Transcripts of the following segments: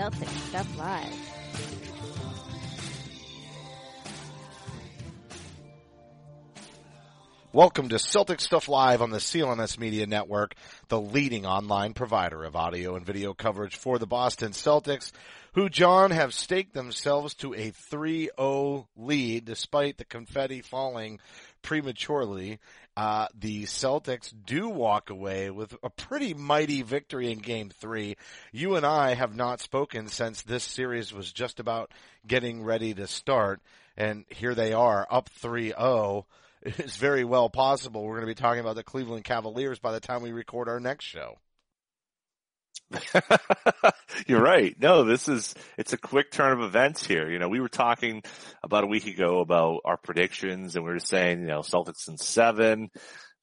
Celtic Stuff Live. Welcome to Celtic Stuff Live on the CLNS Media Network, the leading online provider of audio and video coverage for the Boston Celtics, who, John, have staked themselves to a 3-0 lead despite the confetti falling prematurely. Uh, the Celtics do walk away with a pretty mighty victory in game three. You and I have not spoken since this series was just about getting ready to start. And here they are up 3-0 it's very well possible we're going to be talking about the Cleveland Cavaliers by the time we record our next show. You're right. No, this is, it's a quick turn of events here. You know, we were talking about a week ago about our predictions and we were saying, you know, Celtics in seven,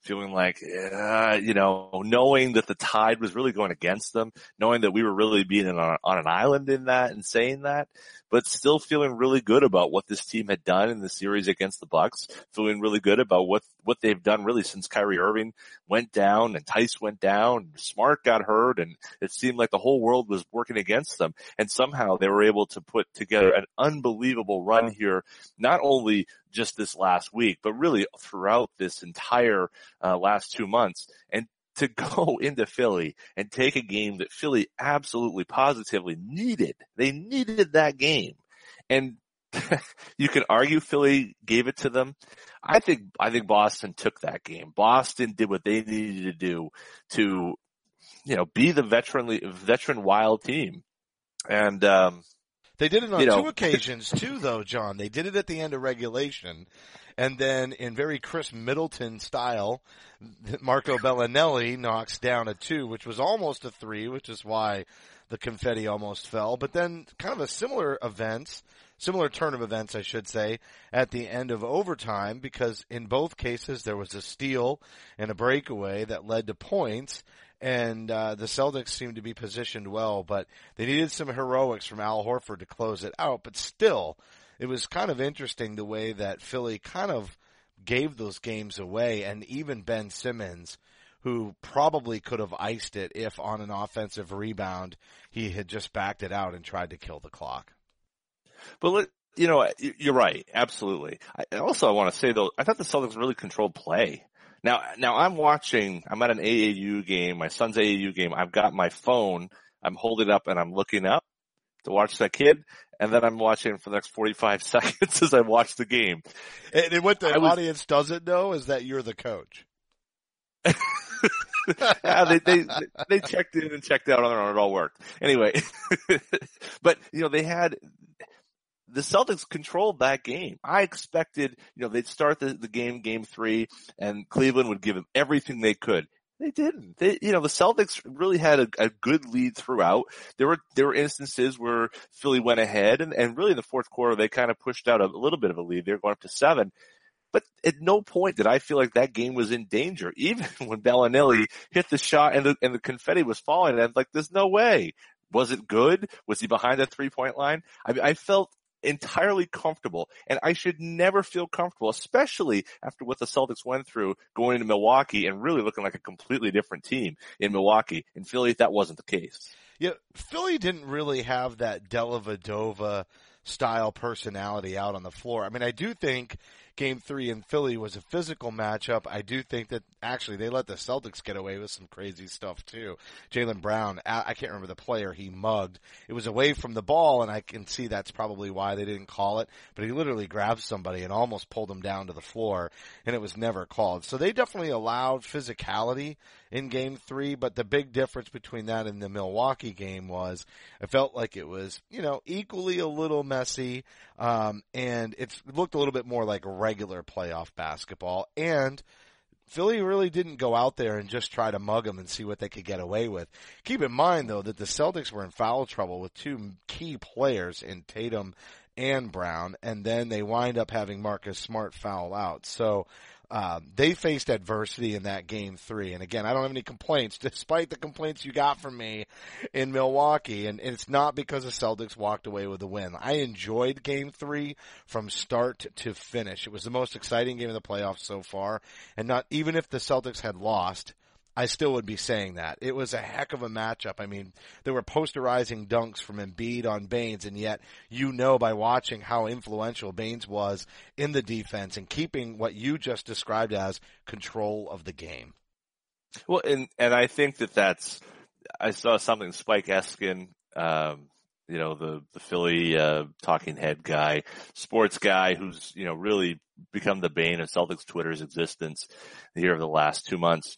feeling like, uh, you know, knowing that the tide was really going against them, knowing that we were really being on, on an island in that and saying that, but still feeling really good about what this team had done in the series against the Bucks, feeling really good about what, what they've done really since Kyrie Irving went down and Theis went down, Smart got hurt and it seemed like the whole world was working against them. And somehow they were able to put together an unbelievable run here, not only just this last week, but really throughout this entire uh, last two months. And to go into Philly and take a game that Philly absolutely positively needed. They needed that game. And you can argue Philly gave it to them. I think, I think Boston took that game. Boston did what they needed to do to, you know, be the veteran, veteran wild team. And, um, they did it on you know, two occasions too, though, John. They did it at the end of regulation, and then in very Khris Middleton style, Marco Belinelli knocks down a two, which was almost a three, which is why the confetti almost fell. But then, kind of a similar events, similar turn of events, I should say, at the end of overtime, because in both cases there was a steal and a breakaway that led to points and uh, the Celtics seemed to be positioned well, but they needed some heroics from Al Horford to close it out. But still, it was kind of interesting the way that Philly kind of gave those games away, and even Ben Simmons, who probably could have iced it if on an offensive rebound he had just backed it out and tried to kill the clock. But let, you know, you're right, absolutely. I, also, I want to say though, I thought the Celtics really controlled play. Now, now I'm watching, I'm at an AAU game, my son's AAU game. I've got my phone. I'm holding up and I'm looking up to watch that kid. And then I'm watching for the next 45 seconds as I watch the game. And, and what the was- audience doesn't know is that you're the coach. yeah, they, they, they checked in and checked out on their own. It all worked. Anyway, but you know, they had, the Celtics controlled that game. I expected, you know, they'd start the, the game, game three, and Cleveland would give them everything they could. They didn't. They, you know, the Celtics really had a, a good lead throughout. There were, there were instances where Philly went ahead and, and really in the fourth quarter, they kind of pushed out a, a little bit of a lead. They were going up to seven. But at no point did I feel like that game was in danger. Even when Belinelli hit the shot and the, and the confetti was falling, and I'm like, there's no way. Was it good? Was he behind that three point line? I I felt entirely comfortable and I should never feel comfortable, especially after what the Celtics went through going into Milwaukee and really looking like a completely different team in Milwaukee. In Philly, that wasn't the case. Yeah, Philly didn't really have that Dellavedova style personality out on the floor. I mean, I do think game three in Philly was a physical matchup, I do think that actually they let the Celtics get away with some crazy stuff too. Jaylen Brown, I can't remember the player he mugged. It was away from the ball and I can see that's probably why they didn't call it, but he literally grabbed somebody and almost pulled him down to the floor and it was never called. So they definitely allowed physicality in game three, but the big difference between that and the Milwaukee game was it felt like it was, you know, equally a little messy, um, and it looked a little bit more like regular playoff basketball. And Philly really didn't go out there and just try to mug them and see what they could get away with. Keep in mind though that the Celtics were in foul trouble with two key players in Tatum and Brown, and then they wind up having Marcus Smart foul out. So um, they faced adversity in that game three. And again, I don't have any complaints, despite the complaints you got from me in Milwaukee. And, and it's not because the Celtics walked away with a win. I enjoyed game three from start to finish. It was the most exciting game of the playoffs so far. And not even if the Celtics had lost, I still would be saying that. It was a heck of a matchup. I mean, there were posterizing dunks from Embiid on Baynes, and yet you know by watching how influential Baynes was in the defense and keeping what you just described as control of the game. Well, and and I think that that's I saw something Spike Eskin, um, you know, the the Philly uh, talking head guy, sports guy, who's you know really become the bane of Celtics Twitter's existence here over the last two months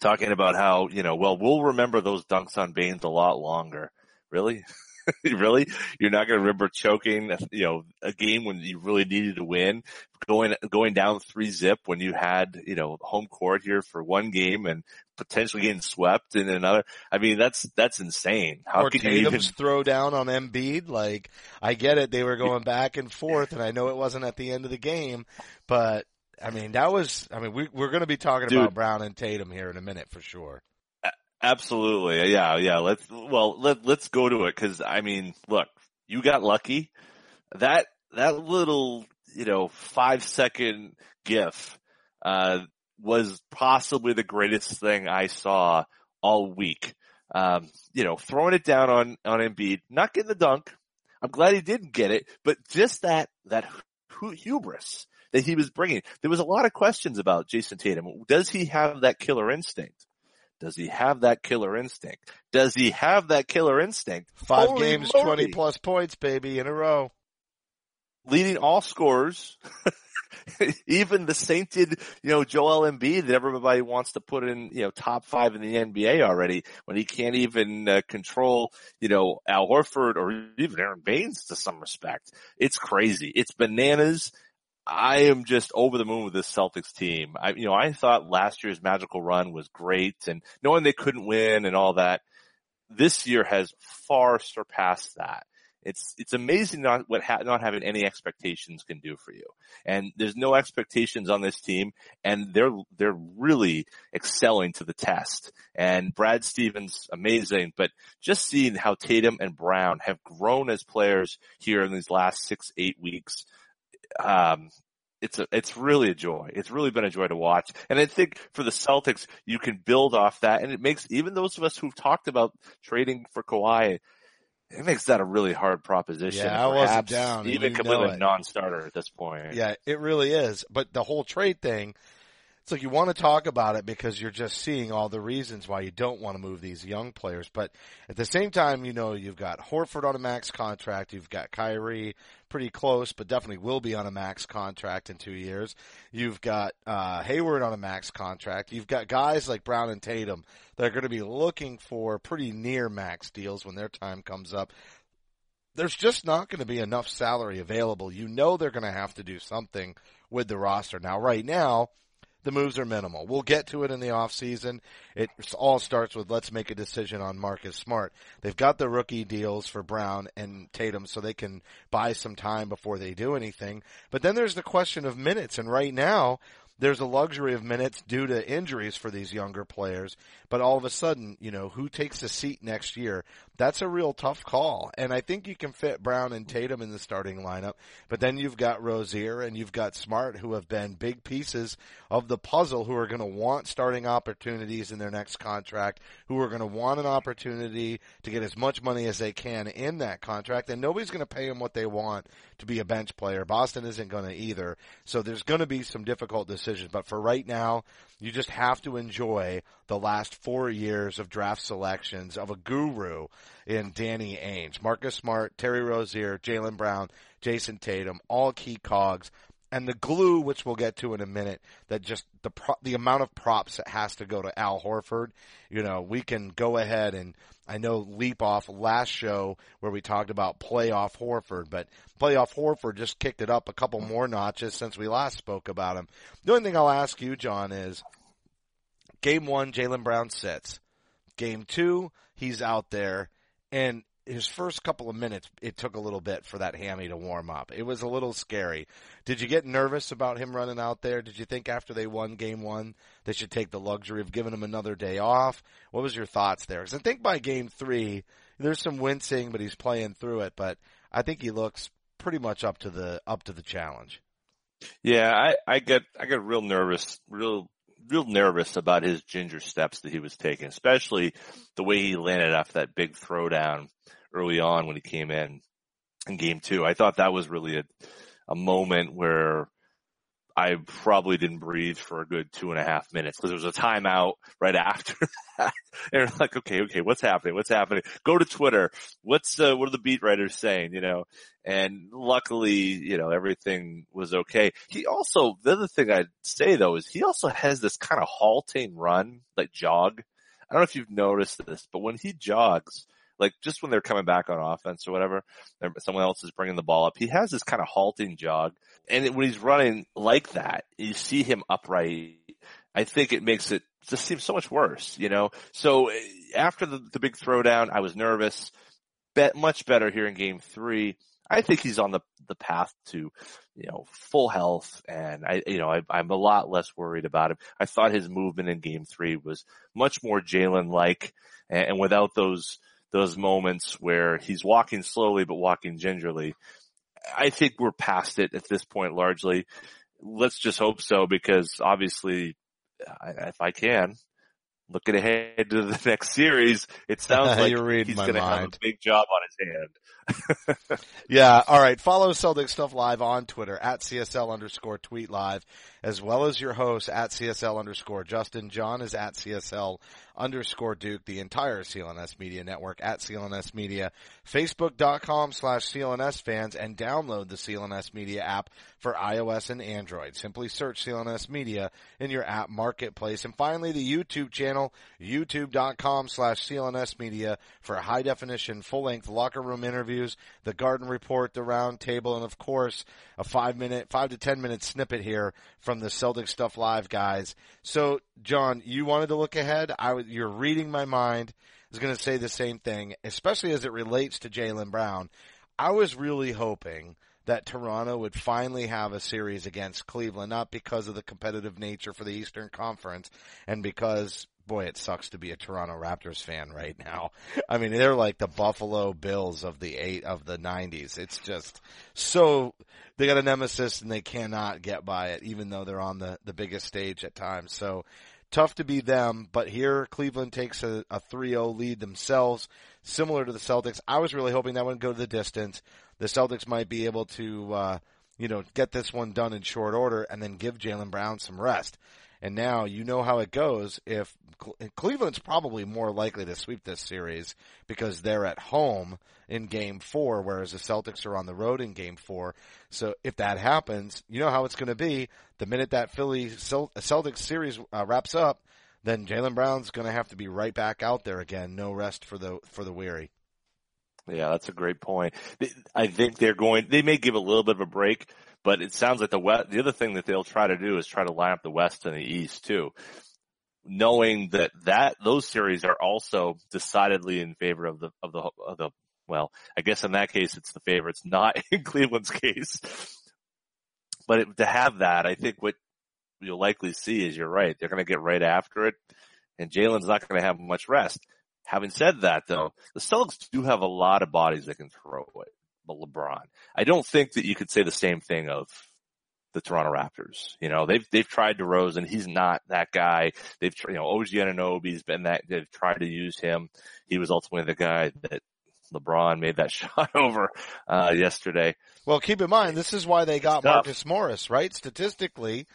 talking about how, you know, well, we'll remember those dunks on Baynes a lot longer. Really? really? You're not going to remember choking, you know, a game when you really needed to win, going, going down three zip when you had, you know, home court here for one game and potentially getting swept in another. I mean, that's, that's insane. How or could Tatum's you even throw down on Embiid? Like, I get it. They were going back and forth and I know it wasn't at the end of the game, but I mean, that was, I mean, we, we're going to be talking Dude. about Brown and Tatum here in a minute for sure. Absolutely. Yeah. Yeah. Let's, well, let, let's go to it. Cause I mean, look, you got lucky. That, that little, you know, five second gif, uh, was possibly the greatest thing I saw all week. Um, you know, throwing it down on, on Embiid, not getting the dunk. I'm glad he didn't get it, but just that, that hubris that he was bringing. There was a lot of questions about Jayson Tatum. Does he have that killer instinct? Does he have that killer instinct? Does he have that killer instinct? Five Holy games, moly. 20 plus points, baby, in a row. Leading all scorers. Even the sainted, you know, Joel Embiid that everybody wants to put in, you know, top five in the NBA already when he can't even uh, control, you know, Al Horford or even Aron Baynes to some respect. It's crazy. It's bananas. I am just over the moon with this Celtics team. I, you know, I thought last year's magical run was great and knowing they couldn't win and all that, this year has far surpassed that. It's, it's amazing not what ha- not having any expectations can do for you. And there's no expectations on this team and they're, they're really excelling to the test. And Brad Stevens, amazing, but just seeing how Tatum and Brown have grown as players here in these last six, eight weeks um, it's a, it's really a joy. It's really been a joy to watch. And I think for the Celtics, you can build off that. And it makes even those of us who've talked about trading for Kawhi, it makes that a really hard proposition. Yeah, I wasn't down. Even completely non-starter at this point. Yeah, it really is. But the whole trade thing, it's like you want to talk about it because you're just seeing all the reasons why you don't want to move these young players. But at the same time, you know, you've got Horford on a max contract. You've got Kyrie pretty close, but definitely will be on a max contract in two years. You've got, uh, Hayward on a max contract. You've got guys like Brown and Tatum that are going to be looking for pretty near max deals when their time comes up there's just not going to be enough salary available. You know they're going to have to do something with the roster. Now, right now, the moves are minimal. We'll get to it in the off season. It all starts with let's make a decision on Marcus Smart. They've got the rookie deals for Brown and Tatum so they can buy some time before they do anything. But then there's the question of minutes and right now there's a luxury of minutes due to injuries for these younger players. But all of a sudden, you know, who takes a seat next year? That's a real tough call. And I think you can fit Brown and Tatum in the starting lineup, but then you've got Rozier and you've got Smart who have been big pieces of the puzzle who are going to want starting opportunities in their next contract, who are going to want an opportunity to get as much money as they can in that contract. And nobody's going to pay them what they want to be a bench player. Boston isn't going to either. So there's going to be some difficult decisions, but for right now, you just have to enjoy the last four years of draft selections of a guru in Danny Ainge. Marcus Smart, Terry Rozier, Jaylen Brown, Jayson Tatum, all key cogs. And the glue, which we'll get to in a minute, that just the pro- the amount of props that has to go to Al Horford. You know, we can go ahead and I know leap off last show where we talked about playoff Horford, but playoff Horford just kicked it up a couple more notches since we last spoke about him. The only thing I'll ask you, John, is game one, Jaylen Brown sits. Game two, he's out there and his first couple of minutes, it took a little bit for that hammy to warm up. It was a little scary. Did you get nervous about him running out there? Did you think after they won game one, they should take the luxury of giving him another day off? What was your thoughts there? Because I think by game three, there's some wincing, but he's playing through it. But I think he looks pretty much up to the up to the challenge. Yeah, I, I get I get real nervous, real real nervous about his ginger steps that he was taking, especially the way he landed off that big throwdown early on when he came in in game two. I thought that was really a, a moment where I probably didn't breathe for a good two and a half minutes because there was a timeout right after that. And like, okay, okay, what's happening? What's happening? Go to Twitter. What's, uh, what are the beat writers saying? You know, and luckily, you know, everything was okay. He also, the other thing I'd say though is he also has this kind of halting run, like jog. I don't know if you've noticed this, but when he jogs, like just when they're coming back on offense or whatever, someone else is bringing the ball up. He has this kind of halting jog, and when he's running like that, you see him upright. I think it makes it just seem so much worse, you know. So eh, after the, the big throwdown, I was nervous. Bet much better here in Game Three. I think he's on the the path to, you know, full health, and I, you know, I, I'm a lot less worried about him. I thought his movement in Game Three was much more Jaylen like, and, and without those those moments where he's walking slowly but walking gingerly. I think we're past it at this point largely. Let's just hope so because obviously, if I can, looking ahead to the next series, it sounds like he's going to have a big job on his hand. yeah. All right. Follow Celtic Stuff Live on Twitter at CSL underscore tweet live, as well as your host at CSL underscore Justin. John is at CSL underscore Duke, the entire CLNS Media Network at CLNS Media, Facebook.com slash CLNS fans, and download the CLNS Media app for iOS and Android. Simply search CLNS Media in your app marketplace. And finally, the YouTube channel, youtube.com slash CLNS Media for high definition, full length locker room interviews, the garden report, the round table, and of course, a five minute, five to ten minute snippet here from the Celtic Stuff Live guys. So, John, you wanted to look ahead. I was, you're reading my mind. I was going to say the same thing, especially as it relates to Jaylen Brown. I was really hoping that Toronto would finally have a series against Cleveland, not because of the competitive nature for the Eastern Conference and because boy, it sucks to be a Toronto Raptors fan right now. I mean, they're like the Buffalo Bills of the eight of the nineties. It's just so they got a nemesis and they cannot get by it, even though they're on the, the biggest stage at times. So tough to be them, but here Cleveland takes a, a 3-0 lead themselves, similar to the Celtics. I was really hoping that would go to the distance. The Celtics might be able to, uh, you know, get this one done in short order and then give Jaylen Brown some rest. And now you know how it goes. If Cleveland's probably more likely to sweep this series because they're at home in game four, whereas the Celtics are on the road in game four. So if that happens, you know how it's going to be. The minute that Philly Celtics series uh, wraps up, then Jaylen Brown's going to have to be right back out there again. No rest for the, for the weary. Yeah, that's a great point. I think they're going, they may give a little bit of a break, but it sounds like the West, the other thing that they'll try to do is try to line up the West and the East too. Knowing that that, those series are also decidedly in favor of the, of the, of the, well, I guess in that case it's the favorites, not in Cleveland's case. But it, to have that, I think what you'll likely see is you're right. They're going to get right after it and Jaylen's not going to have much rest. Having said that though, the Celtics do have a lot of bodies that can throw it. LeBron, I don't think that you could say the same thing of the Toronto Raptors. You know, they've, they've tried DeRozan. He's not that guy. They've, you know, OG Anunoby's been that, they've tried to use him. He was ultimately the guy that LeBron made that shot over, uh, yesterday. Well, keep in mind, this is why they got. Marcus Morris, right? Statistically,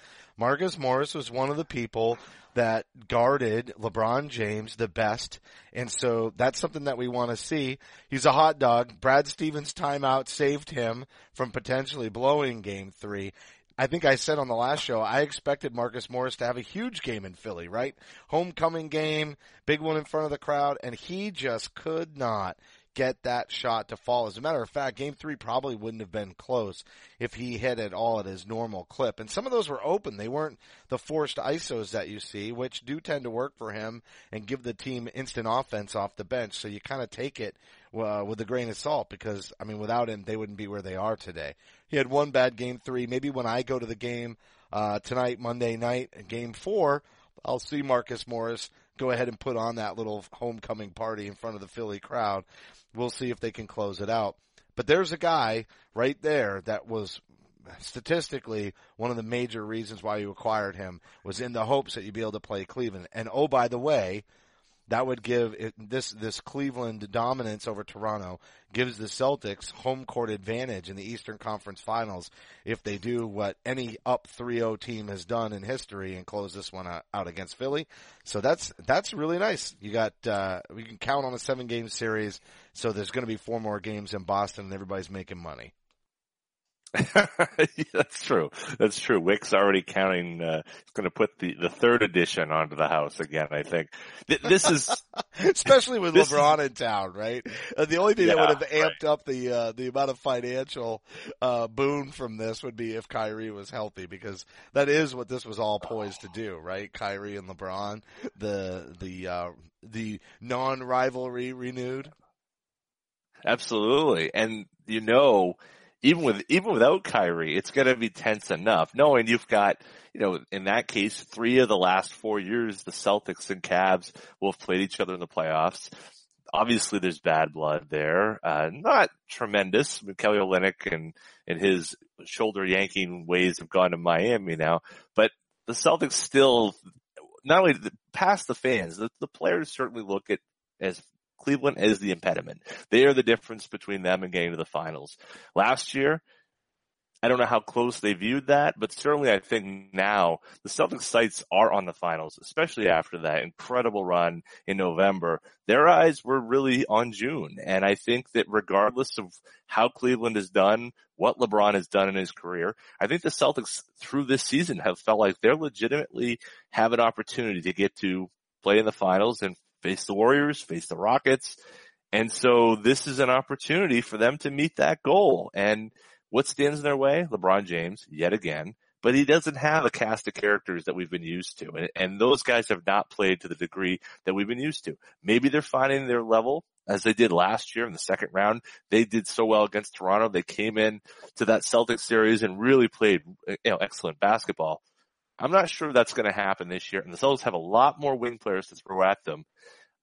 Marcus Morris was one of the people that guarded LeBron James the best. And so that's something that we want to see. He's a hot dog. Brad Stevens timeout saved him from potentially blowing game three. I think I said on the last show, I expected Marcus Morris to have a huge game in Philly, right? Homecoming game, big one in front of the crowd, and he just could not get that shot to fall. As a matter of fact, game three probably wouldn't have been close if he hit it all at his normal clip. And some of those were open. They weren't the forced ISOs that you see, which do tend to work for him and give the team instant offense off the bench. So you kind of take it uh, with a grain of salt because, I mean, without him, they wouldn't be where they are today. He had one bad game three. Maybe when I go to the game, uh, tonight, Monday night, game four, I'll see Marcus Morris go ahead and put on that little homecoming party in front of the Philly crowd. We'll see if they can close it out. But there's a guy right there that was statistically one of the major reasons why you acquired him was in the hopes that you'd be able to play Cleveland. And oh, by the way, that would give it, this this Cleveland dominance over Toronto gives the Celtics home court advantage in the Eastern Conference Finals if they do what any up 3-0 team has done in history and close this one out, against Philly. So that's that's really nice. You got uh we can count on a 7 game series. So there's going to be four more games in Boston and everybody's making money. That's true. That's true. Wyc's already counting. Uh, he's going to put the the third edition onto the house again. I think Th- this is especially with LeBron in town, right? Uh, the only thing that would have amped up the uh, the amount of financial uh, boon from this would be if Kyrie was healthy, because that is what this was all poised to do, right? Kyrie and LeBron, the the uh, the non rivalry renewed. absolutely, and you know, even with even without Kyrie, it's going to be tense enough, knowing you've got. You know, in that case, three of the last four years, the Celtics and Cavs will have played each other in the playoffs. Obviously, there's bad blood there. Uh, not tremendous. Kelly Olynyk and, and his shoulder yanking ways have gone to Miami now, but the Celtics still, not only the, past the fans, the, the players certainly look at as Cleveland is the impediment. They are the difference between them and getting to the finals. Last year, I don't know how close they viewed that, but certainly I think now the Celtics sights are on the finals, especially after that incredible run in November. Their eyes were really on June. And I think that regardless of how Cleveland has done, what LeBron has done in his career, I think the Celtics through this season have felt like they're legitimately have an opportunity to get to play in the finals and face the Warriors, face the Rockets. And so this is an opportunity for them to meet that goal. And what stands in their way? LeBron James, yet again. But he doesn't have a cast of characters that we've been used to. And, and those guys have not played to the degree that we've been used to. Maybe they're finding their level as they did last year in the second round. They did so well against Toronto. They came in to that Celtics series and really played, you know, excellent basketball. I'm not sure that's going to happen this year. And the Celtics have a lot more wing players to throw at them.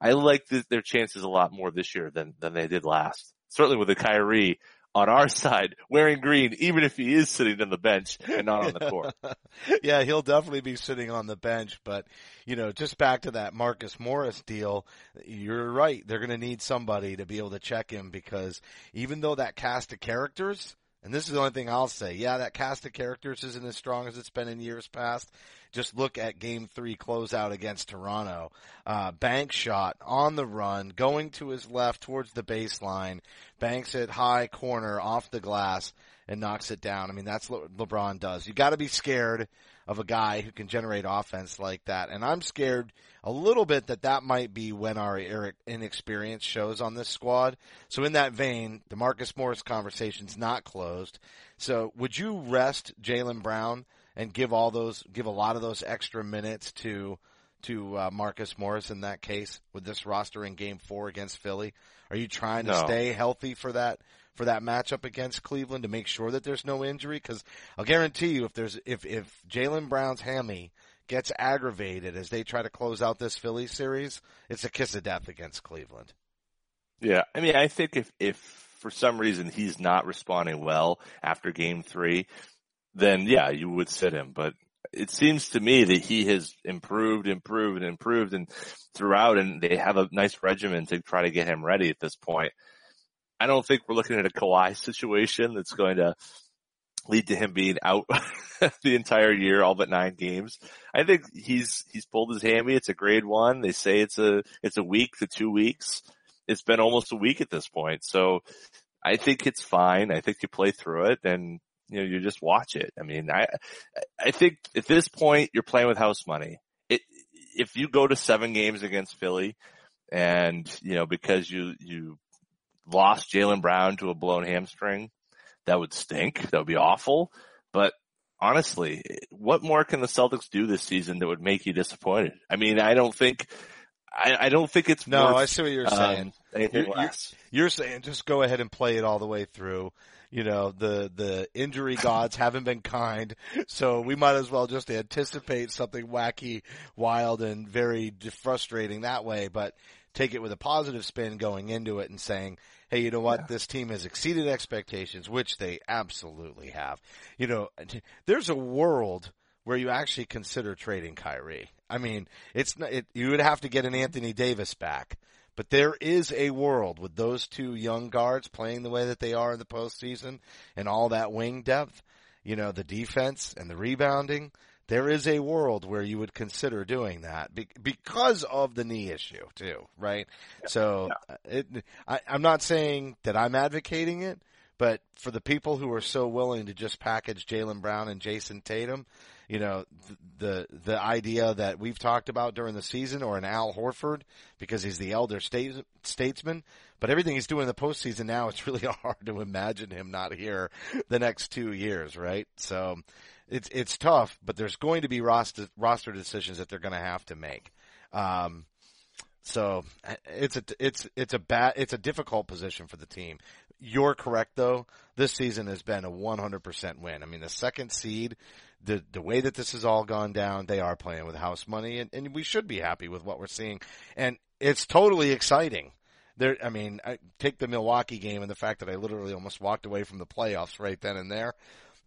I like th- their chances a lot more this year than, than they did last. Certainly with the Kyrie on our side wearing green, even if he is sitting on the bench and not on the court. yeah, he'll definitely be sitting on the bench, but you know, just back to that Marcus Morris deal, you're right. They're going to need somebody to be able to check him because even though that cast of characters, and this is the only thing I'll say, yeah, that cast of characters isn't as strong as it's been in years past. Just look at game three closeout against Toronto. Uh, bank shot on the run, going to his left towards the baseline, banks it high corner off the glass and knocks it down. I mean, that's what LeBron does. You gotta be scared of a guy who can generate offense like that. And I'm scared a little bit that that might be when our inexperience shows on this squad. So in that vein, the Marcus Morris conversation's not closed. So would you rest Jaylen Brown and give all those, give a lot of those extra minutes to, to uh, Marcus Morris in that case with this roster in game four against Philly? Are you trying to No. stay healthy for that, for that matchup against Cleveland to make sure that there's no injury? Cause I'll guarantee you if there's, if, if Jaylen Brown's hammy gets aggravated as they try to close out this Philly series, it's a kiss of death against Cleveland. Yeah, I mean, I think if if for some reason he's not responding well after Game Three, then yeah, you would sit him. But it seems to me that he has improved, improved, and improved, and throughout, and they have a nice regimen to try to get him ready at this point. I don't think we're looking at a Kawhi situation that's going to lead to him being out the entire year, all but nine games. I think he's he's pulled his hammy. It's a grade one. They say it's a it's a week to two weeks. It's been almost a week at this point, so I think it's fine. I think you play through it and you know you just watch it. I mean, I I think at this point you're playing with house money. It if you go to seven games against Philly and you know because you you lost Jaylen Brown to a blown hamstring, that would stink. That would be awful. But honestly, what more can the Celtics do this season that would make you disappointed? I mean, I don't think, I, I don't think it's No, worth, I see what you're saying. um, anything You're- You're saying just go ahead and play it all the way through. You know, the, the injury gods haven't been kind, so we might as well just anticipate something wacky, wild, and very frustrating that way, but take it with a positive spin going into it and saying, hey, you know what? This team has exceeded expectations, which they absolutely have. You know, there's a world where you actually consider trading Kyrie. I mean, it's not, it, you would have to get an Anthony Davis back. But there is a world with those two young guards playing the way that they are in the postseason and all that wing depth, you know, the defense and the rebounding. There is a world where you would consider doing that be- because of the knee issue too, right? So uh, it, I, I'm not saying that I'm advocating it, but for the people who are so willing to just package Jaylen Brown and Jayson Tatum, you know, the, the idea that we've talked about during the season or an Al Horford because he's the elder state, statesman, but everything he's doing in the postseason now, it's really hard to imagine him not here the next two years, right? So it's, it's tough, but there's going to be roster, roster decisions that they're going to have to make. Um, so it's a it's it's a bad it's a difficult position for the team. You're correct though. This season has been a 100% win. I mean, the second seed, the the way that this has all gone down, they are playing with house money, and, and we should be happy with what we're seeing. And it's totally exciting. There, I mean, I take the Milwaukee game and the fact that I literally almost walked away from the playoffs right then and there.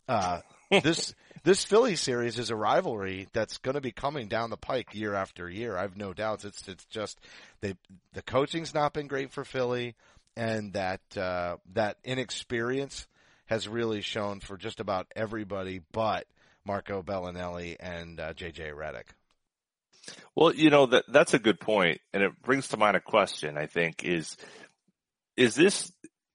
Uh, this this Philly series is a rivalry that's going to be coming down the pike year after year. I've no doubts. It's it's just they the coaching's not been great for Philly, and that uh, that inexperience has really shown for just about everybody, but Marco Belinelli and uh, JJ Redick. Well, you know that that's a good point, and it brings to mind a question. I think is is this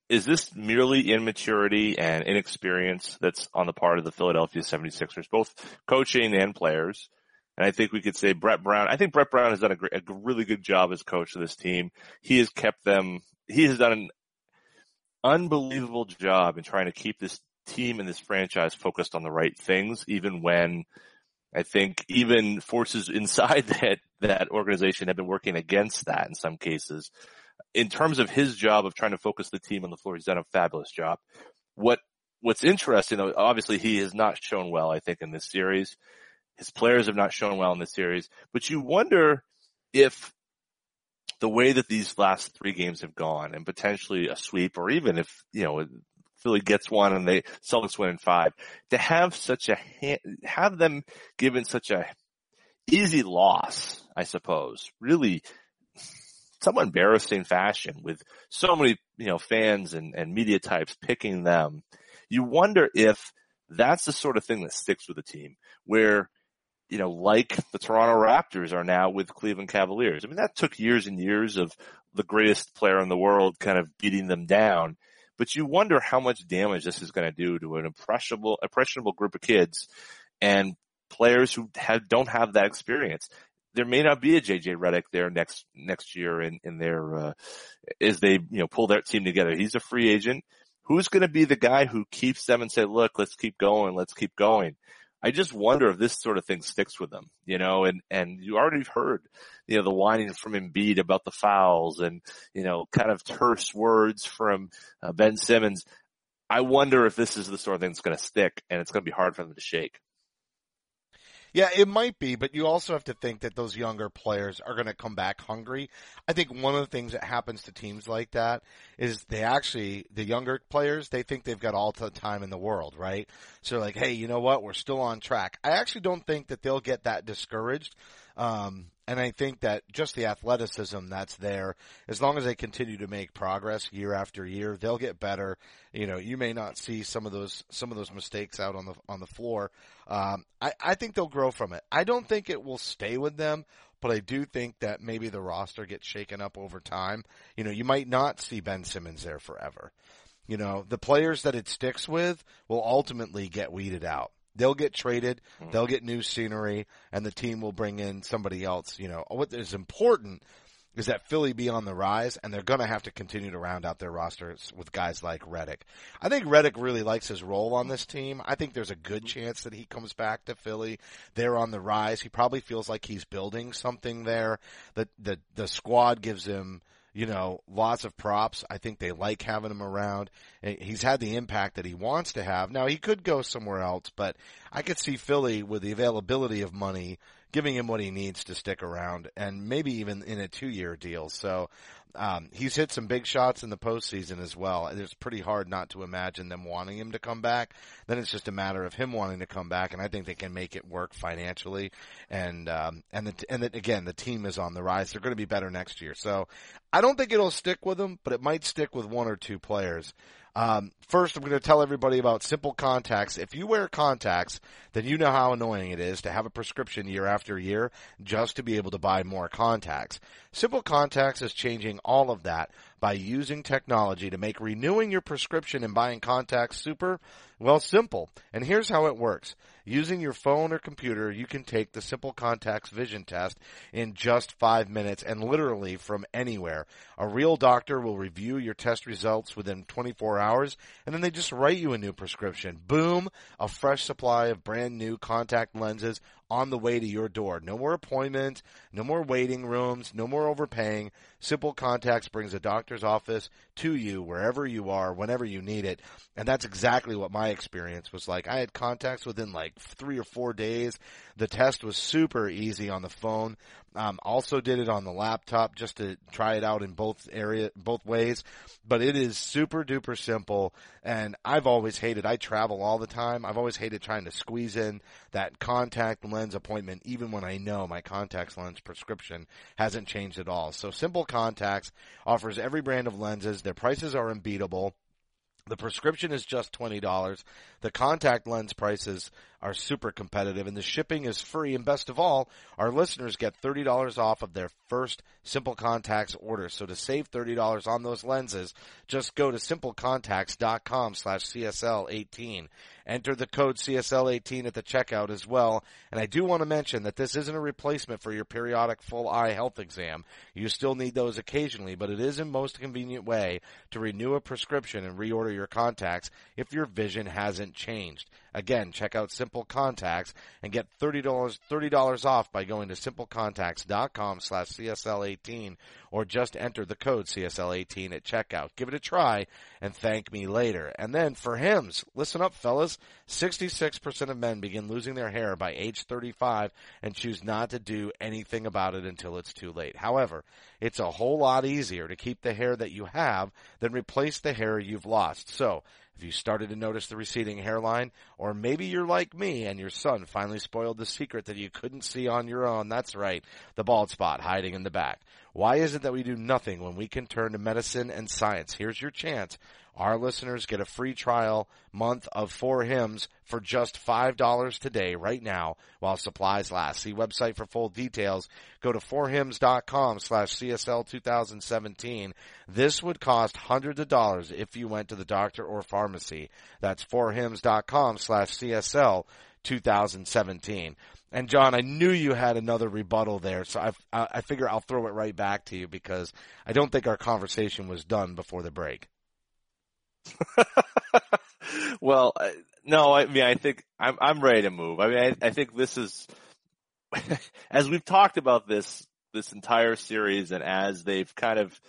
is this merely immaturity and inexperience that's on the part of the Philadelphia 76ers, both coaching and players? And I think we could say Brett Brown. I think Brett Brown has done a, great, a really good job as coach of this team. He has kept them. He has done an unbelievable job in trying to keep this team and this franchise focused on the right things, even when I think even forces inside that, that organization have been working against that in some cases. In terms of his job of trying to focus the team on the floor, he's done a fabulous job. What, what's interesting though, obviously he has not shown well, I think, in this series. His players have not shown well in this series, but you wonder if the way that these last three games have gone and potentially a sweep or even if, you know, Philly gets one and they Celtics win in five, to have such a have them given such a easy loss, I suppose, really some embarrassing fashion with so many you know fans and, and media types picking them. You wonder if that's the sort of thing that sticks with a team where you know, like the Toronto Raptors are now with Cleveland Cavaliers. I mean, that took years and years of the greatest player in the world kind of beating them down. But you wonder how much damage this is going to do to an impressionable, impressionable group of kids and players who have, don't have that experience. There may not be a JJ Redick there next, next year in, in their, uh, as they, you know, pull their team together. He's a free agent. Who's going to be the guy who keeps them and say, look, let's keep going. Let's keep going. I just wonder if this sort of thing sticks with them, you know, and, and you already heard, you know, the whining from Embiid about the fouls and, you know, kind of terse words from uh, Ben Simmons. I wonder if this is the sort of thing that's going to stick and it's going to be hard for them to shake. Yeah, it might be, but you also have to think that those younger players are going to come back hungry. I think one of the things that happens to teams like that is they actually, the younger players, they think they've got all the time in the world, right? So like, hey, you know what? We're still on track. I actually don't think that they'll get that discouraged. Um, and I think that just the athleticism that's there, as long as they continue to make progress year after year, they'll get better. You know, you may not see some of those some of those mistakes out on the on the floor. Um, I, I think they'll grow from it. I don't think it will stay with them, but I do think that maybe the roster gets shaken up over time. You know, you might not see Ben Simmons there forever. You know, the players that it sticks with will ultimately get weeded out. They'll get traded, hmm. they'll get new scenery, and the team will bring in somebody else. You know, what is important is that Philly be on the rise, and they're going to have to continue to round out their rosters with guys like Redick. I think Redick really likes his role on this team. I think there's a good hmm. chance that he comes back to Philly. They're on the rise. He probably feels like he's building something there. The the the squad gives him you know, lots of props. I think they like having him around. He's had the impact that he wants to have. Now he could go somewhere else, but I could see Philly with the availability of money giving him what he needs to stick around and maybe even in a two year deal. So, um, he's hit some big shots in the postseason as well. It's pretty hard not to imagine them wanting him to come back. Then it's just a matter of him wanting to come back, and I think they can make it work financially. And um, and the, and the, again, the team is on the rise. They're going to be better next year. So I don't think it'll stick with them, but it might stick with one or two players. Um, first, I'm going to tell everybody about Simple Contacts. If you wear contacts, then you know how annoying it is to have a prescription year after year just to be able to buy more contacts. Simple Contacts is changing all of that by using technology to make renewing your prescription and buying contacts super, well, simple. And here's how it works. Using your phone or computer, you can take the Simple Contacts vision test in just five minutes and literally from anywhere. A real doctor will review your test results within 24 hours and then they just write you a new prescription. Boom! A fresh supply of brand new contact lenses on the way to your door. No more appointments, no more waiting rooms, no more overpaying. Simple Contacts brings a doctor's office to you wherever you are, whenever you need it. And that's exactly what my experience was like. I had contacts within like three or four days. The test was super easy on the phone. Um, also did it on the laptop just to try it out in both area, both ways. But it is super duper simple. And I've always hated, I travel all the time. I've always hated trying to squeeze in that contact lens appointment, even when I know my contact lens prescription hasn't changed at all. So Simple Contacts offers every brand of lenses. Their prices are unbeatable. The prescription is just $20. The contact lens prices are super competitive and the shipping is free. And best of all, our listeners get $30 off of their first Simple Contacts order. So to save $30 on those lenses, just go to simplecontacts.com slash CSL18. Enter the code CSL18 at the checkout as well. And I do want to mention that this isn't a replacement for your periodic full eye health exam. You still need those occasionally, but it is a most convenient way to renew a prescription and reorder your contacts if your vision hasn't changed. Again, check out Simple Contacts and get $30, $30 off by going to simplecontacts.com slash CSL18 or just enter the code CSL18 at checkout. Give it a try and thank me later. And then for Hims, listen up fellas, 66% of men begin losing their hair by age 35 and choose not to do anything about it until it's too late. However, it's a whole lot easier to keep the hair that you have than replace the hair you've lost. So, if you started to notice the receding hairline, or maybe you're like me and your son finally spoiled the secret that you couldn't see on your own, that's right, the bald spot hiding in the back. Why is it that we do nothing when we can turn to medicine and science? Here's your chance. Our listeners get a free trial month of for Hims for just $5 today, right now, while supplies last. See website for full details. Go to forhims.com slash CSL 2017. This would cost hundreds of dollars if you went to the doctor or pharmacy. That's forhims.com slash CSL 2017. And John, I knew you had another rebuttal there, so I, I figure I'll throw it right back to you because I don't think our conversation was done before the break. well, no, I mean, I think I'm, I'm ready to move. I mean, I, I think this is, as we've talked about this, this entire series and as they've kind of,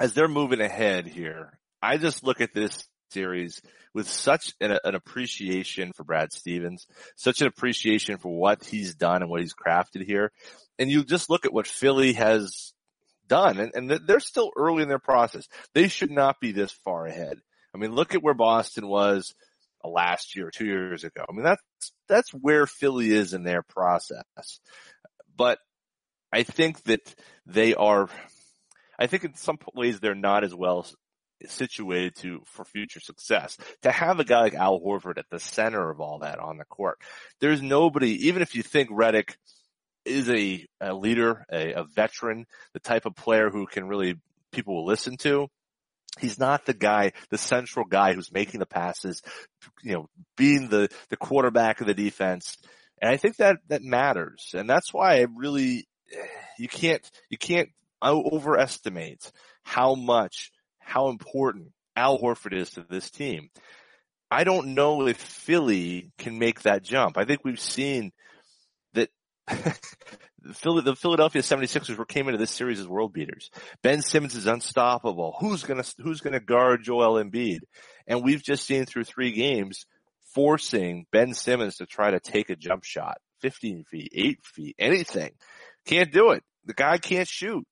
as they're moving ahead here, I just look at this series with such an, an appreciation for Brad Stevens, such an appreciation for what he's done and what he's crafted here. And you just look at what Philly has done and, and they're still early in their process. They should not be this far ahead. I mean, look at where Boston was uh, last year, two years ago. I mean, that's, that's where Philly is in their process. But I think that they are, I think in some ways they're not as well situated to, for future success. To have a guy like Al Horford at the center of all that on the court, there's nobody, even if you think Redick is a, a leader, a, a veteran, the type of player who can really, people will listen to, He's not the guy, the central guy who's making the passes, you know, being the, the quarterback of the defense. And I think that, that matters. And that's why I really, you can't, you can't overestimate how much, how important Al Horford is to this team. I don't know if Philly can make that jump. I think we've seen the Philadelphia 76ers were came into this series as world beaters. Ben Simmons is unstoppable. Who's gonna, who's gonna guard Joel Embiid? And we've just seen through three games forcing Ben Simmons to try to take a jump shot, 15 feet, 8 feet, anything. Can't do it. The guy can't shoot.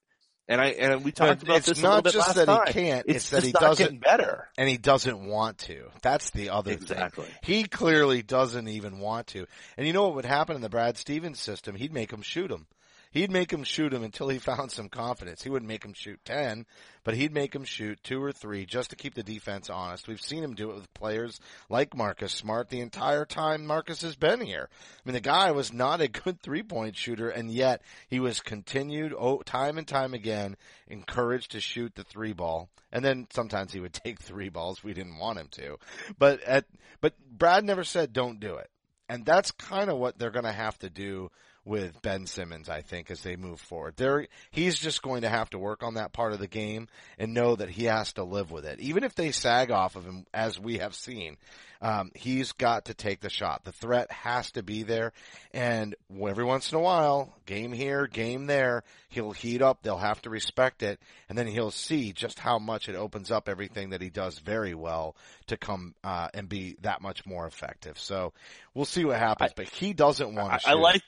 And I and we talked But about it's this a not just that time. he can't, it's, It's, that he doesn't better. and he doesn't want to. That's the other Exactly. thing. He clearly doesn't even want to. And you know what would happen in the Brad Stevens system? He'd make him shoot him. He'd make him shoot him until he found some confidence. He wouldn't make him shoot 10, but he'd make him shoot two or three just to keep the defense honest. We've seen him do it with players like Marcus Smart the entire time Marcus has been here. I mean, the guy was not a good three point shooter and yet he was continued oh, time and time again encouraged to shoot the three ball. And then sometimes he would take three balls. We didn't want him to, but at, but Brad never said don't do it. And that's kind of what they're going to have to do with Ben Simmons, I think, as they move forward. There, he's just going to have to work on that part of the game and know that he has to live with it. Even if they sag off of him, as we have seen, um, he's got to take the shot. The threat has to be there, and every once in a while, game here, game there, he'll heat up. They'll have to respect it, and then he'll see just how much it opens up everything that he does very well to come uh, and be that much more effective. So we'll see what happens. but he doesn't want I, to. I like,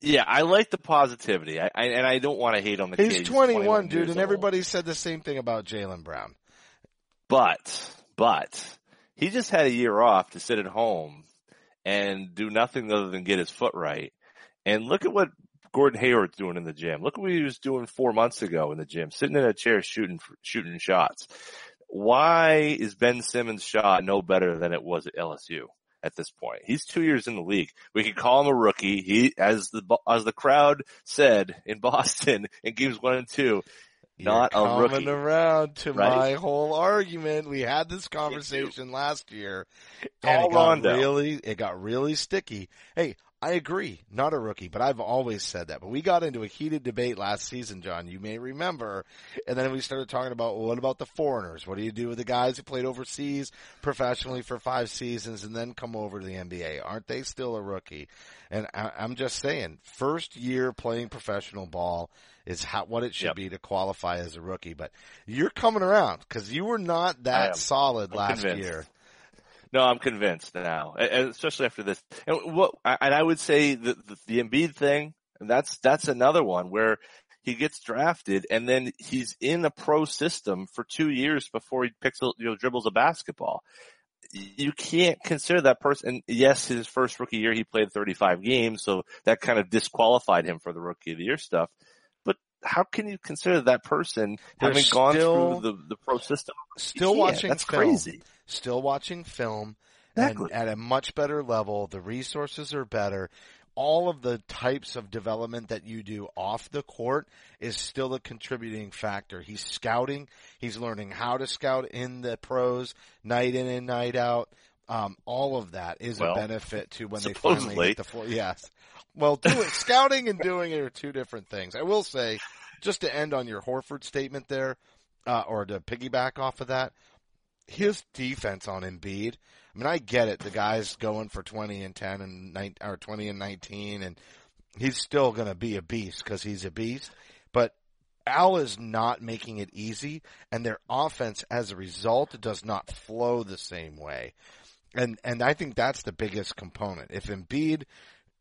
yeah, I like the positivity. I, I and I don't want to hate on the kid. He's 21, dude, and old. everybody said the same thing about Jaylen Brown. But, but he just had a year off to sit at home and do nothing other than get his foot right. And look at what Gordon Hayward's doing in the gym. Look at what he was doing four months ago in the gym, sitting in a chair shooting, shooting shots. Why is Ben Simmons' shot no better than it was at LSU? At this point, he's two years in the league. We can call him a rookie. He, as the as the crowd said in Boston in games one and two, not You're a coming around to right? my whole argument. We had this conversation last year, and it got Rondo. really, it got really sticky. Hey, I agree, not a rookie, but I've always said that. But we got into a heated debate last season, Jon. You may remember, and then we started talking about well, what about the foreigners? What do you do with the guys who played overseas professionally for five seasons and then come over to the NBA? Aren't they still a rookie? And I, I'm just saying, first year playing professional ball is how, what it should Yep. be to qualify as a rookie. But you're coming around because you were not that solid I'm last convinced. year. No, I'm convinced now, and- especially after this. And what, and I would say the, the, the Embiid thing, that's, that's another one where he gets drafted and then he's in a pro system for two years before he picks, you know, dribbles a basketball. You can't consider that person, and yes, his first rookie year he played 35 games, so that kind of disqualified him for the rookie of the year stuff. But how can you consider that person They're having gone still- through the, the pro system? Still Yeah, watching That's film. crazy. Still watching film Exactly. and at a much better level. The resources are better. All of the types of development that you do off the court is still a contributing factor. He's scouting. He's learning how to scout in the pros night in and night out. Um, all of that is Well, a benefit to when they finally supposedly. get the floor. Yes. Well, doing, scouting and doing it are two different things. I will say, just to end on your Horford statement there, uh, or to piggyback off of that, his defense on Embiid. I mean, I get it. The guy's going for 20 and 10 and 9, or 20 and 19 and he's still going to be a beast because he's a beast. But Al is not making it easy, and their offense, as a result, does not flow the same way. And and I think that's the biggest component. If Embiid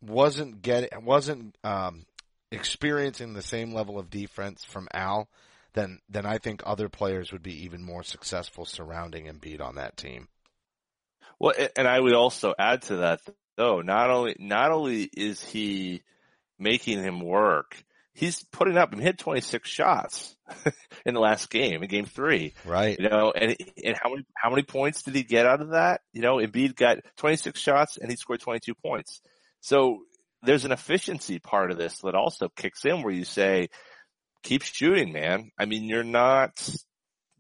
wasn't getting wasn't um, experiencing the same level of defense from Al, then then I think other players would be even more successful surrounding Embiid on that team. Well, and I would also add to that though, not only not only is he making him work, he's putting up and hit 26 shots in the last game, in game three. Right. You know, and, and how many, how many points did he get out of that? You know, Embiid got 26 shots and he scored 22 points. So there's an efficiency part of this that also kicks in where you say, keep shooting, man. I mean, you're not,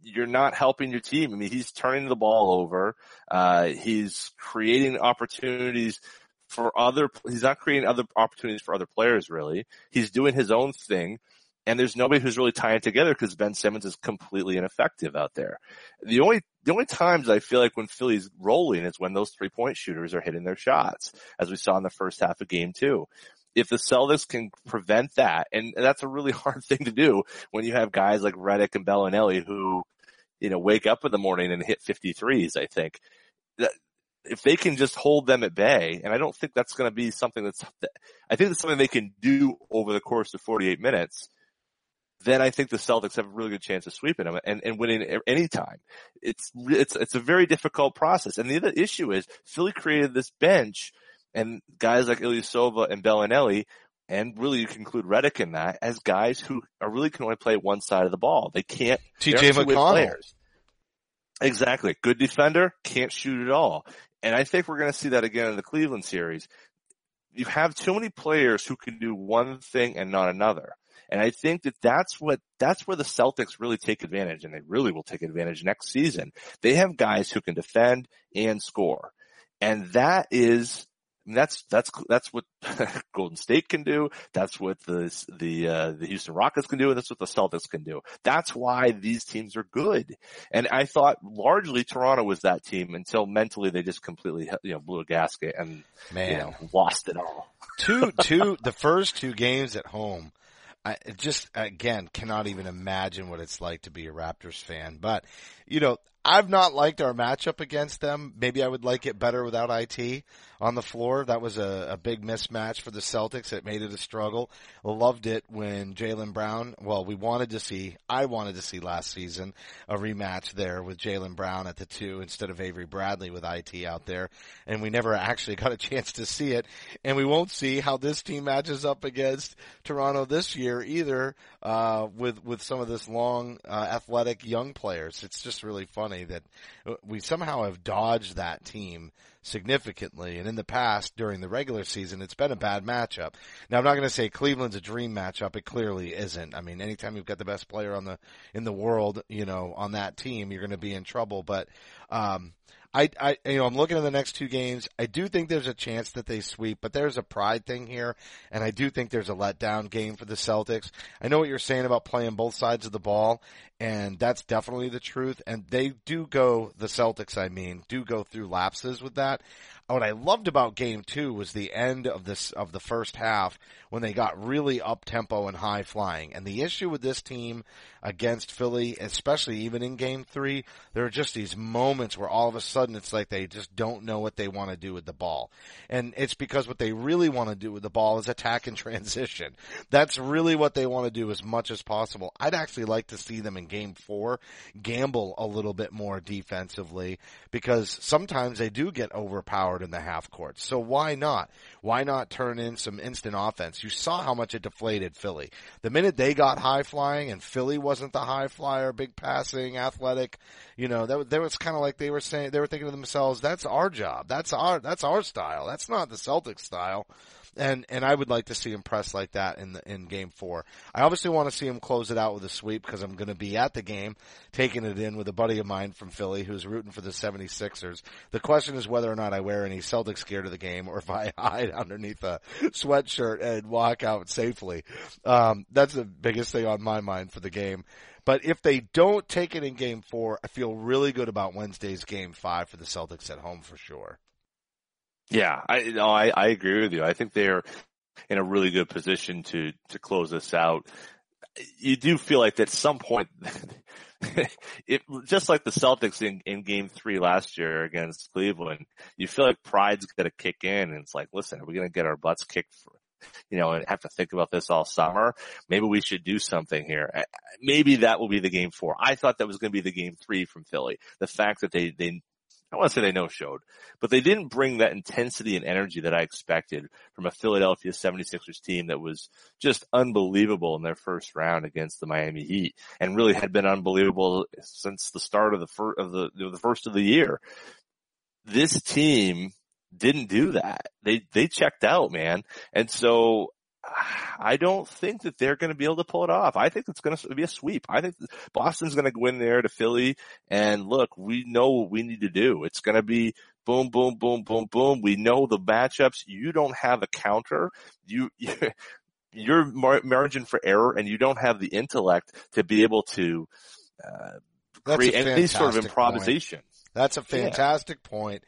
you're not helping your team. I mean, he's turning the ball over. Uh, he's creating opportunities for other, he's not creating other opportunities for other players really. He's doing his own thing. And there's nobody who's really tying together because Ben Simmons is completely ineffective out there. The only, the only times I feel like when Philly's rolling is when those three point shooters are hitting their shots, as we saw in the first half of game two if the Celtics can prevent that, and that's a really hard thing to do when you have guys like Redick and Belinelli who, you know, wake up in the morning and hit 53s, I think. That, if they can just hold them at bay, and I don't think that's going to be something that's, I think it's something they can do over the course of 48 minutes, then I think the Celtics have a really good chance of sweeping them and, and winning any time. It's, it's, it's a very difficult process. And the other issue is Philly created this bench and guys like Ilyasova and Belinelli, and really you can include Redick in that as guys who are really can only play one side of the ball. They can't. TJ McConnell. Exactly. Good defender, can't shoot at all. And I think we're going to see that again in the Cleveland series. You have too many players who can do one thing and not another. And I think that that's what, that's where the Celtics really take advantage and they really will take advantage next season. They have guys who can defend and score. And that is that's that's that's what Golden State can do. That's what the the uh, the Houston Rockets can do, and that's what the Celtics can do. That's why these teams are good. And I thought largely Toronto was that team until mentally they just completely you know blew a gasket and Man. you know lost it all. two two the first two games at home. I just again cannot even imagine what it's like to be a Raptors fan. But you know, I've not liked our matchup against them. Maybe I would like it better without IT on the floor. That was a, a big mismatch for the Celtics. It made it a struggle. Loved it when Jaylen Brown, well, we wanted to see, I wanted to see last season a rematch there with Jaylen Brown at the two instead of Avery Bradley with IT out there. And we never actually got a chance to see it. And we won't see how this team matches up against Toronto this year either, uh, with, with some of this long, uh, athletic young players. It's just really funny that we somehow have dodged that team significantly. And in the past, during the regular season, it's been a bad matchup. Now, I'm not going to say Cleveland's a dream matchup. It clearly isn't. I mean, anytime you've got the best player on the in the world, you know, on that team, you're going to be in trouble. But um, I, I, you know, I'm looking at the next two games. I do think there's a chance that they sweep, but there's a pride thing here, and I do think there's a letdown game for the Celtics. I know what you're saying about playing both sides of the ball, and that's definitely the truth. And they do go, the Celtics, I mean, do go through lapses with that what I loved about game two was the end of this, of the first half when they got really up tempo and high flying. And the issue with this team against Philly, especially even in game three, there are just these moments where all of a sudden it's like they just don't know what they want to do with the ball. And it's because what they really want to do with the ball is attack and transition. That's really what they want to do as much as possible. I'd actually like to see them in game four gamble a little bit more defensively because sometimes they do get overpowered in the half court. So why not? Why not turn in some instant offense? You saw how much it deflated Philly. The minute they got high flying and Philly wasn't the high flyer, big passing, athletic, you know, that, that was kind of like they were saying, they were thinking to themselves, that's our job. That's our, that's our style. That's not the Celtics style and and I would like to see him press like that in the in game four. I obviously want to see him close it out with a sweep because I'm going to be at the game, taking it in with a buddy of mine from Philly who's rooting for the 76ers. The question is whether or not I wear any Celtics gear to the game or if I hide underneath a sweatshirt and walk out safely. Um, that's the biggest thing on my mind for the game. But if they don't take it in game four, I feel really good about Wednesday's game five for the Celtics at home for sure. Yeah, I, no, I, I agree with you. I think they're in a really good position to, to close this out. you do feel like at some point, it just like the Celtics in, in Game Three last year against Cleveland, you feel like pride's going to kick in, and it's like, listen, are we going to get our butts kicked for? You know, and have to think about this all summer. Maybe we should do something here. Maybe that will be the game four. I thought that was going to be the game three from Philly. The fact that they, they I want to say they no showed, but they didn't bring that intensity and energy that I expected from a Philadelphia 76ers team that was just unbelievable in their first round against the Miami Heat and really had been unbelievable since the start of the first of the, the first of the year. This team didn't do that. They, they checked out, man. And so I don't think that they're going to be able to pull it off. I think it's going to be a sweep. I think Boston's going to go in there to Philly and look, we know what we need to do. It's going to be boom, boom, boom, boom, boom. We know the matchups. You don't have a counter. You, you your margin for error and you don't have the intellect to be able to uh, create any sort of improvisation. Point. That's a fantastic yeah. point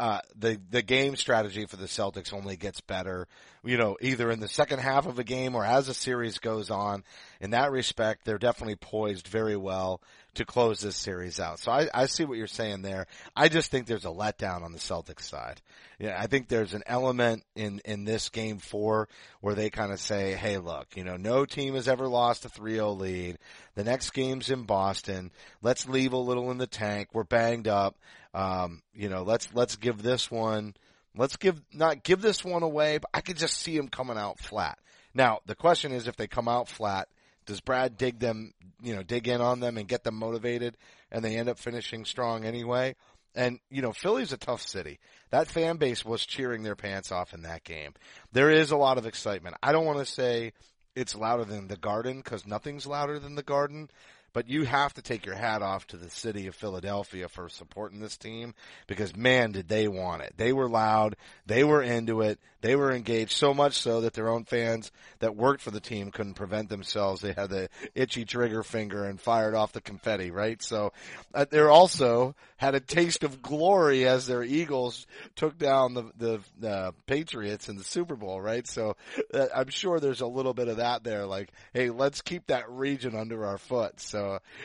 uh, the the game strategy for the Celtics only gets better. You know, either in the second half of a game or as the series goes on. In that respect, they're definitely poised very well to close this series out. So I, I see what you're saying there. I just think there's a letdown on the Celtics side. Yeah, I think there's an element in, in this game four where they kind of say, hey, look, you know, no team has ever lost a 3-0 lead. The next game's in Boston. Let's leave a little in the tank. We're banged up. Um, you know, let's, let's give this one, let's give, not give this one away, but I could just see them coming out flat. Now, the question is if they come out flat, does Brad dig them, you know, dig in on them and get them motivated and they end up finishing strong anyway? And, you know, Philly's a tough city. That fan base was cheering their pants off in that game. There is a lot of excitement. I don't want to say it's louder than the garden because nothing's louder than the garden, but you have to take your hat off to the city of Philadelphia for supporting this team because man, did they want it. They were loud. They were into it. They were engaged so much so that their own fans that worked for the team couldn't prevent themselves. They had the itchy trigger finger and fired off the confetti, right? So uh, they're also had a taste of glory as their Eagles took down the, the uh, Patriots in the Super Bowl, right? So uh, I'm sure there's a little bit of that there. Like, hey, let's keep that region under our foot. So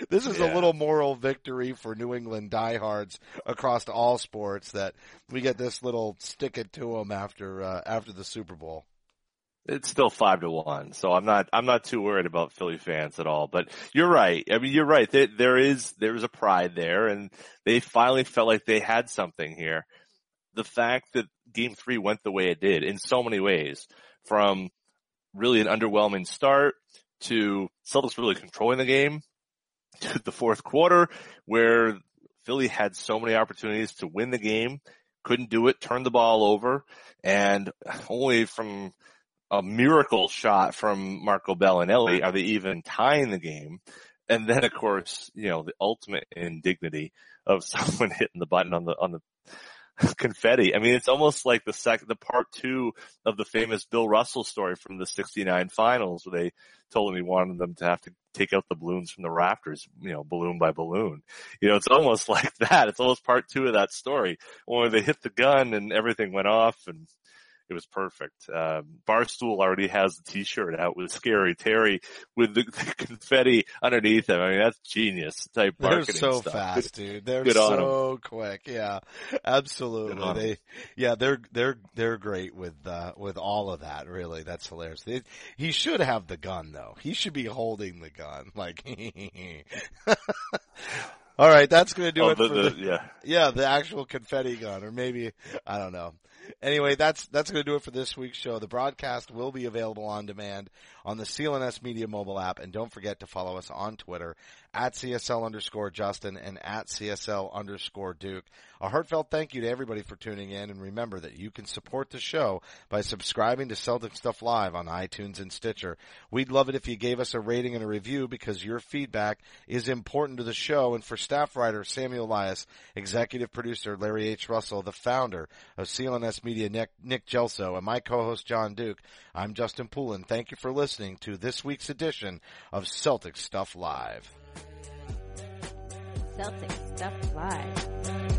this is yeah. a little moral victory for New England diehards across all sports that we get this little stick it to them after uh, after the Super Bowl. It's still five to one, so I'm not I'm not too worried about Philly fans at all. But you're right. I mean, you're right. There, there is there is a pride there, and they finally felt like they had something here. The fact that Game Three went the way it did in so many ways, from really an underwhelming start to Celtics really controlling the game to the fourth quarter where Philly had so many opportunities to win the game, couldn't do it, turned the ball over, and only from a miracle shot from Marco Belinelli are they even tying the game. And then of course, you know, the ultimate indignity of someone hitting the button on the, on the confetti. I mean, it's almost like the second, the part two of the famous Bill Russell story from the 69 finals where they told him he wanted them to have to take out the balloons from the rafters, you know, balloon by balloon. You know, it's almost like that. It's almost part two of that story where they hit the gun and everything went off and it was perfect. Um, Barstool already has the T-shirt out with Scary Terry with the, the confetti underneath him. I mean, that's genius type marketing. They're so stuff. fast, dude. They're Good so quick. Yeah, absolutely. They, yeah, they're they're they're great with uh, with all of that. Really, that's hilarious. They, he should have the gun though. He should be holding the gun. Like, all right, that's going to do oh, it the, for the, the yeah yeah the actual confetti gun, or maybe I don't know anyway, that's that's going to do it for this week's show. The broadcast will be available on demand on the CLNS Media mobile app, and don't forget to follow us on Twitter at CSL underscore Justin and at CSL underscore Duke. A heartfelt thank you to everybody for tuning in, and remember that you can support the show by subscribing to Celtic Stuff Live on iTunes and Stitcher. We'd love it if you gave us a rating and a review because your feedback is important to the show. And for staff writer Samuel Elias, executive producer Larry H. Russell, the founder of CLNS Media, Nick, Nick Gelso, and my co-host Jon Duke, I'm Justin Poulin. Thank you for listening to this week's edition of Celtic Stuff Live. Celtic Stuff Live.